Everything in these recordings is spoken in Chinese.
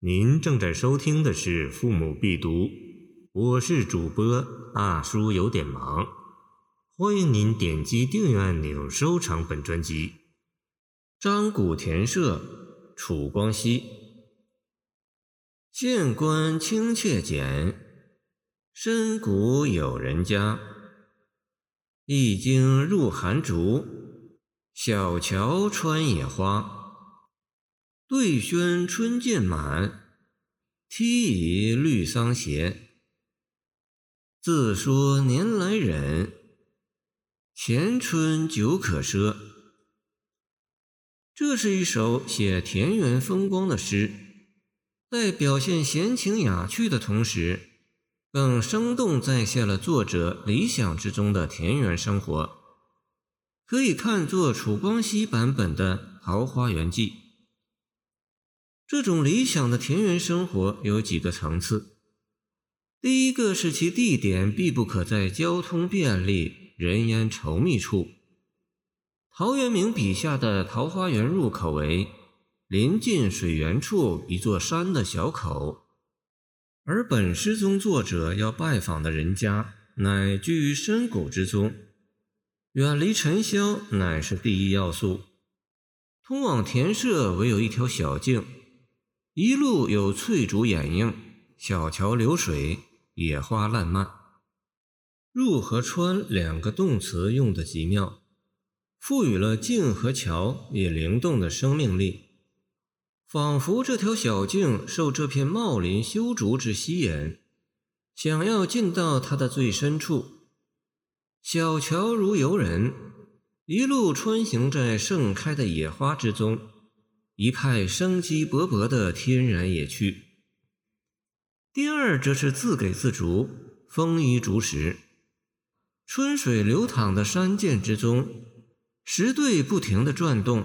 您正在收听的是《父母必读》，我是主播大叔，有点忙。欢迎您点击订阅按钮，收藏本专辑。张古田舍，楚光熙。县官清切简，深谷有人家。一经入寒竹，小桥穿野花。对轩春渐满，梯已绿桑斜。自说年来忍，前春久可奢。这是一首写田园风光的诗，在表现闲情雅趣的同时，更生动再现了作者理想之中的田园生活，可以看作楚光熙版本的《桃花源记》。这种理想的田园生活有几个层次。第一个是其地点必不可在交通便利、人烟稠密处。陶渊明笔下的桃花源入口为临近水源处一座山的小口，而本诗中作者要拜访的人家乃居于深谷之中，远离尘嚣乃是第一要素。通往田舍唯有一条小径。一路有翠竹掩映，小桥流水，野花烂漫。入和穿两个动词用的极妙，赋予了径和桥以灵动的生命力，仿佛这条小径受这片茂林修竹之吸引，想要进到它的最深处。小桥如游人，一路穿行在盛开的野花之中。一派生机勃勃的天然野趣。第二，则是自给自足，丰衣足食。春水流淌的山涧之中，石队不停地转动，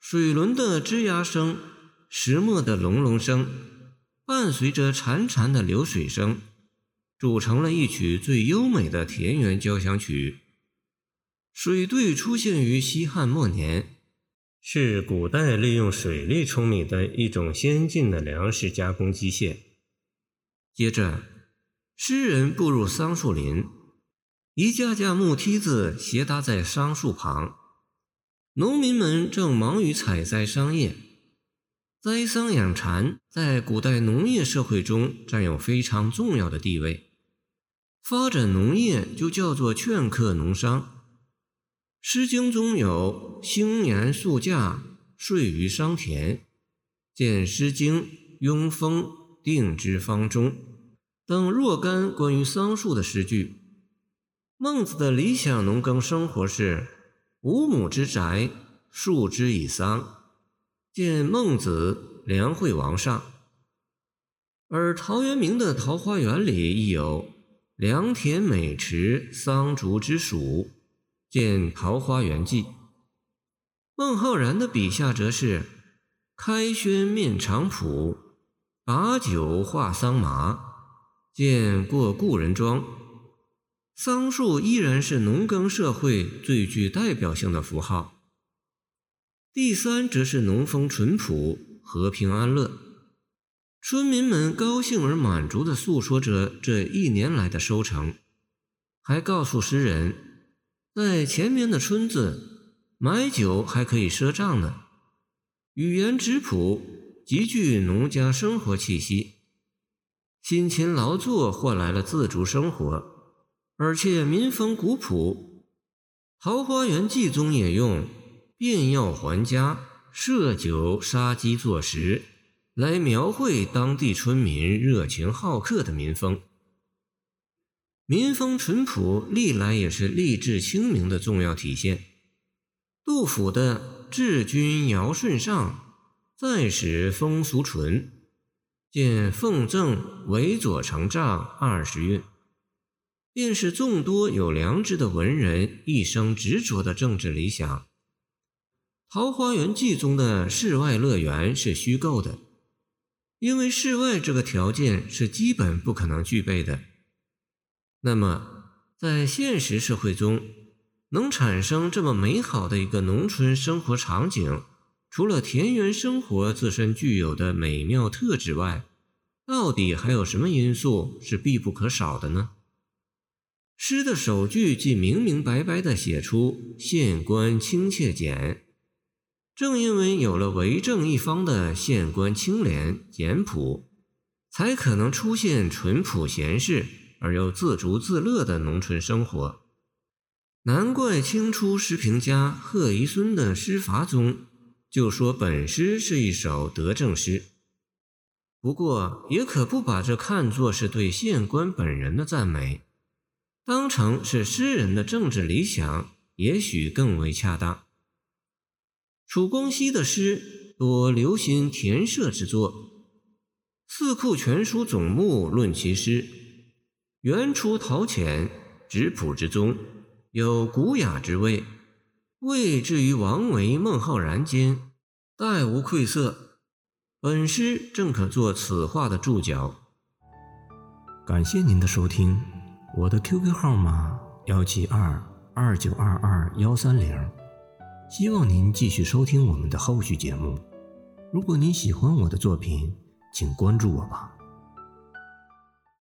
水轮的吱呀声，石磨的隆隆声，伴随着潺潺的流水声，组成了一曲最优美的田园交响曲。水队出现于西汉末年。是古代利用水力舂米的一种先进的粮食加工机械。接着，诗人步入桑树林，一架架木梯子斜搭在桑树旁，农民们正忙于采摘桑叶。栽桑养蚕在古代农业社会中占有非常重要的地位，发展农业就叫做劝课农商。《诗经》中有“兴年宿稼，睡于桑田”，见《诗经·庸风·定之方中》等若干关于桑树的诗句。孟子的理想农耕生活是“五亩之宅，树之以桑”，见《孟子·梁惠王上》。而陶渊明的《桃花源》里亦有“良田美池，桑竹之属”。见《桃花源记》，孟浩然的笔下则是开轩面场圃，把酒话桑麻。见过故人庄，桑树依然是农耕社会最具代表性的符号。第三，则是农风淳朴、和平安乐，村民们高兴而满足地诉说着这一年来的收成，还告诉诗人。在前面的村子买酒还可以赊账呢，语言质朴，极具农家生活气息。辛勤劳作换来了自主生活，而且民风古朴。《桃花源记》中也用“便要还家，设酒杀鸡作食”来描绘当地村民热情好客的民风。民风淳朴，历来也是励志清明的重要体现。杜甫的“治君尧舜上，再使风俗淳”，见奉赠为左丞丈二十韵，便是众多有良知的文人一生执着的政治理想。《桃花源记》中的世外乐园是虚构的，因为世外这个条件是基本不可能具备的。那么，在现实社会中，能产生这么美好的一个农村生活场景，除了田园生活自身具有的美妙特质外，到底还有什么因素是必不可少的呢？诗的首句即明明白白地写出“县官清切简”，正因为有了为政一方的县官清廉简朴，才可能出现淳朴闲适而又自足自乐的农村生活。难怪清初诗评家贺贻孙的诗法中就说本诗是一首德政诗。不过，也可不把这看作是对县官本人的赞美。当成是诗人的政治理想，也许更为恰当。楚光熙的诗多留心填设之作，《四库全书总目》论其诗，原出陶潜，质朴之宗，有古雅之味，未至于王维、孟浩然间，殆无愧色。本诗正可做此话的注脚。感谢您的收听。我的 QQ 号码幺七二二九二二幺三零，希望您继续收听我们的后续节目。如果您喜欢我的作品，请关注我吧。